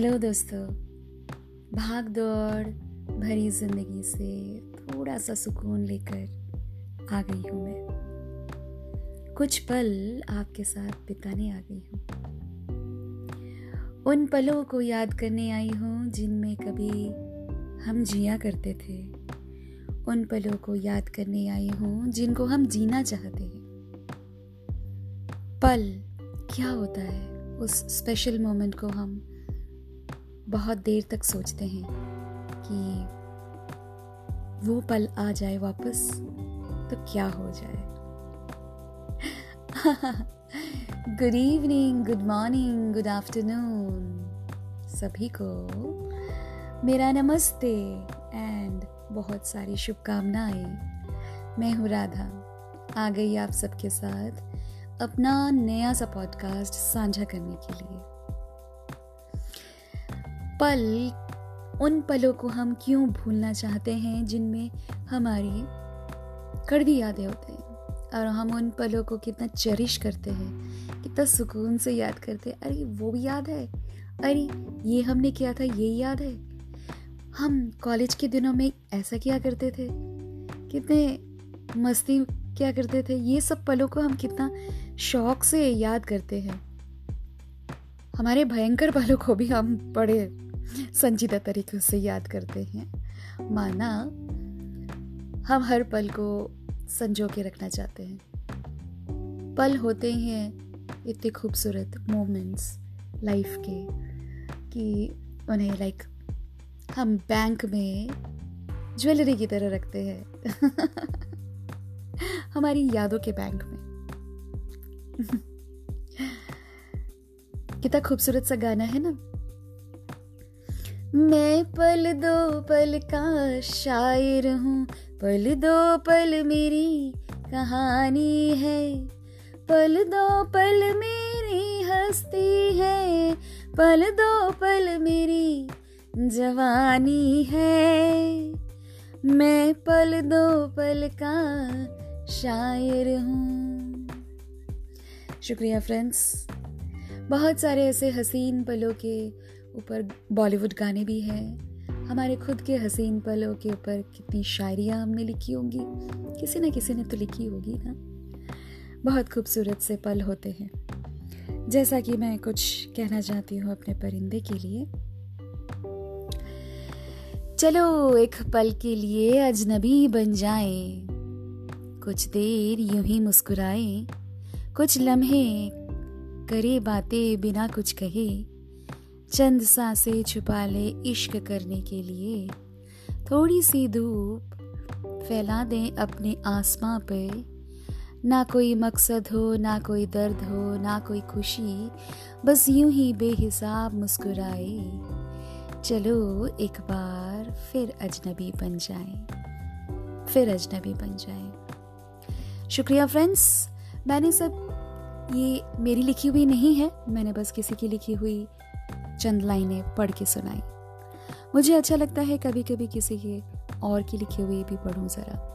Hello दोस्तों भाग दौड़ भरी ज़िंदगी से थोड़ा सा सुकून लेकर आ गई हूँ मैं। कुछ पल आपके साथ बिताने आ गई हूँ। उन पलों को याद करने आई हूँ जिनमें कभी हम जिया करते थे। उन पलों को याद करने आई हूँ जिनको हम जीना चाहते हैं। पल, क्या होता है उस स्पेशल मोमेंट को हम बहुत देर तक सोचते हैं कि वो पल आ जाए वापस तो क्या हो जाए। Good evening good morning good afternoon सभी को। मेरा नमस्ते एंड बहुत सारी शुभकामनाएँ। मैं हूँ राधा। आ गई आप सबके साथ अपना नया सा पॉडकास्ट साझा करने के लिए। पल, उन पलों को हम क्यों भूलना चाहते हैं जिनमें हमारी कड़वी यादें होते हैं? और हम उन पलों को कितना चरिश करते हैं, कितना सुकून से याद करते हैं। अरे, वो भी याद है। अरे, ये हमने किया था, ये याद है। हम कॉलेज के दिनों में ऐसा किया करते थे। कितने मस्ती क्या करते थे। ये सब पलों को हम कितना शौक से याद करते हैं। हमारे भयंकर पलों को भी हम बड़े संजीदा तरीके से याद करते हैं। माना, हम हर पल को संजो के रखना चाहते हैं। पल होते हैं इतने खूबसूरत मोमेंट्स लाइफ के कि उन्हें लाइक हम बैंक में ज्वेलरी की तरह रखते हैं। हमारी यादों के बैंक में। कितना खूबसूरत सा गाना है ना? मैं पल दो पल का शायर हूँ, पल दो पल मेरी कहानी है। पल दो पल मेरी हस्ती है, पल दो पल मेरी जवानी है। मैं पल दो पल का शायर हूँ। शुक्रिया फ्रेंड्स। बहुत सारे ऐसे हसीन पलों के ऊपर बॉलीवुड गाने भी हैं। हमारे खुद के हसीन पलों के ऊपर कितनी शायरियाँ हमने लिखी होंगी। किसी न किसी ने तो लिखी होगी ना। बहुत खूबसूरत से पल होते हैं। जैसा कि मैं कुछ कहना चाहती हूँ अपने परिंदे के लिए। चलो एक पल के लिए अजनबी बन जाए। कुछ देर यूँ ही मुस्कुराए। कुछ लम्हे, करे बातें बिना कुछ कहे। चंद साँसें छुपा ले इश्क करने के लिए। थोड़ी सी धूप फैला दें अपने आसमां पे। ना कोई मकसद हो, ना कोई दर्द हो, ना कोई खुशी, बस यूँ ही बेहिसाब मुस्कुराए। चलो एक बार फिर अजनबी बन जाए। फिर अजनबी बन जाए। शुक्रिया फ्रेंड्स, मैंने सब ये मेरी लिखी हुई नहीं है, मैंने बस किसी की लिखी हुई चंद लाइनें पढ़ के सुनाई। मुझे अच्छा लगता है कभी कभी किसी के और की लिखी हुई भी पढ़ूं जरा।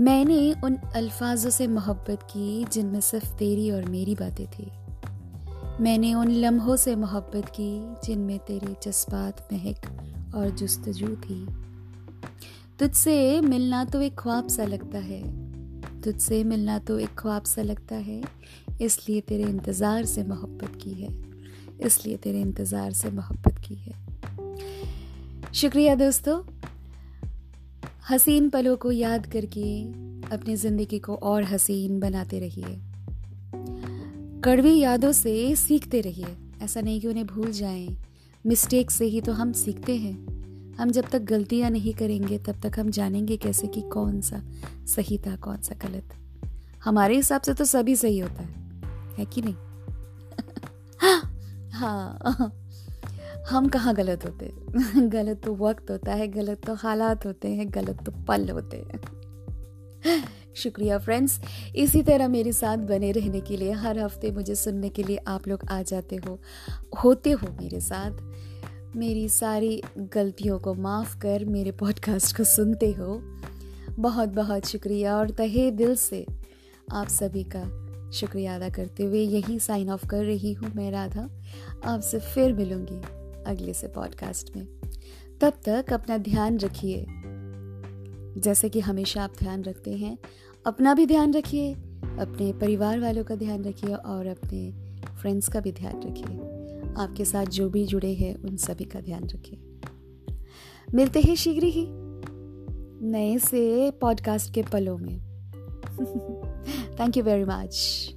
मैंने उन अल्फाजों से मोहब्बत की जिनमें सिर्फ़ तेरी और मेरी बातें थी। मैंने उन लम्हों से मोहब्बत की जिनमें तेरे जज्बात, महक और जस्तजू थी। तुझसे मिलना तो एक ख्वाब सा लगता है। तुझसे मिलना तो एक ख्वाब सा लगता है, इसलिए तेरे इंतज़ार से मोहब्बत की है, इसलिए तेरे इंतज़ार से मोहब्बत की है। शुक्रिया दोस्तों। हसीन पलों को याद करके अपनी ज़िंदगी को और हसीन बनाते रहिए। कड़वी यादों से सीखते रहिए। ऐसा नहीं कि उन्हें भूल जाएँ। मिस्टेक से ही तो हम सीखते हैं। हम जब तक गलतियाँ नहीं करेंगे, तब तक हम जानेंगे कैसे कि कौन सा सही था, कौन सा गलत। हमारे हिसाब से तो सभी सही होता है। है कि नहीं? हाँ। हम कहाँ गलत होते? गलत तो वक्त होता है, गलत तो हालात होते हैं, गलत तो पल होते हैं। शुक्रिया फ्रेंड्स इसी तरह मेरे साथ बने रहने के लिए, हर हफ़्ते मुझे सुनने के लिए आप लोग आ जाते हो, होते हो मेरे साथ। मेरी सारी गलतियों को माफ़ कर मेरे पॉडकास्ट को सुनते हो। बहुत बहुत शुक्रिया और तहे दिल से आप सभी का शुक्रिया अदा करते हुए यही साइन ऑफ़ कर रही हूँ मैं राधा। आपसे फिर मिलूँगी अगले से पॉडकास्ट में। तब तक अपना ध्यान रखिए। जैसे कि हमेशा आप ध्यान रखते हैं, अपना भी ध्यान रखिए, अपने परिवार वालों का ध्यान रखिए और अपने फ्रेंड्स का भी ध्यान रखिए। आपके साथ जो भी जुड़े हैं, उन सभी का ध्यान रखिए। मिलते हैं शीघ्र ही नए से पॉडकास्ट के पलों में। Thank you very much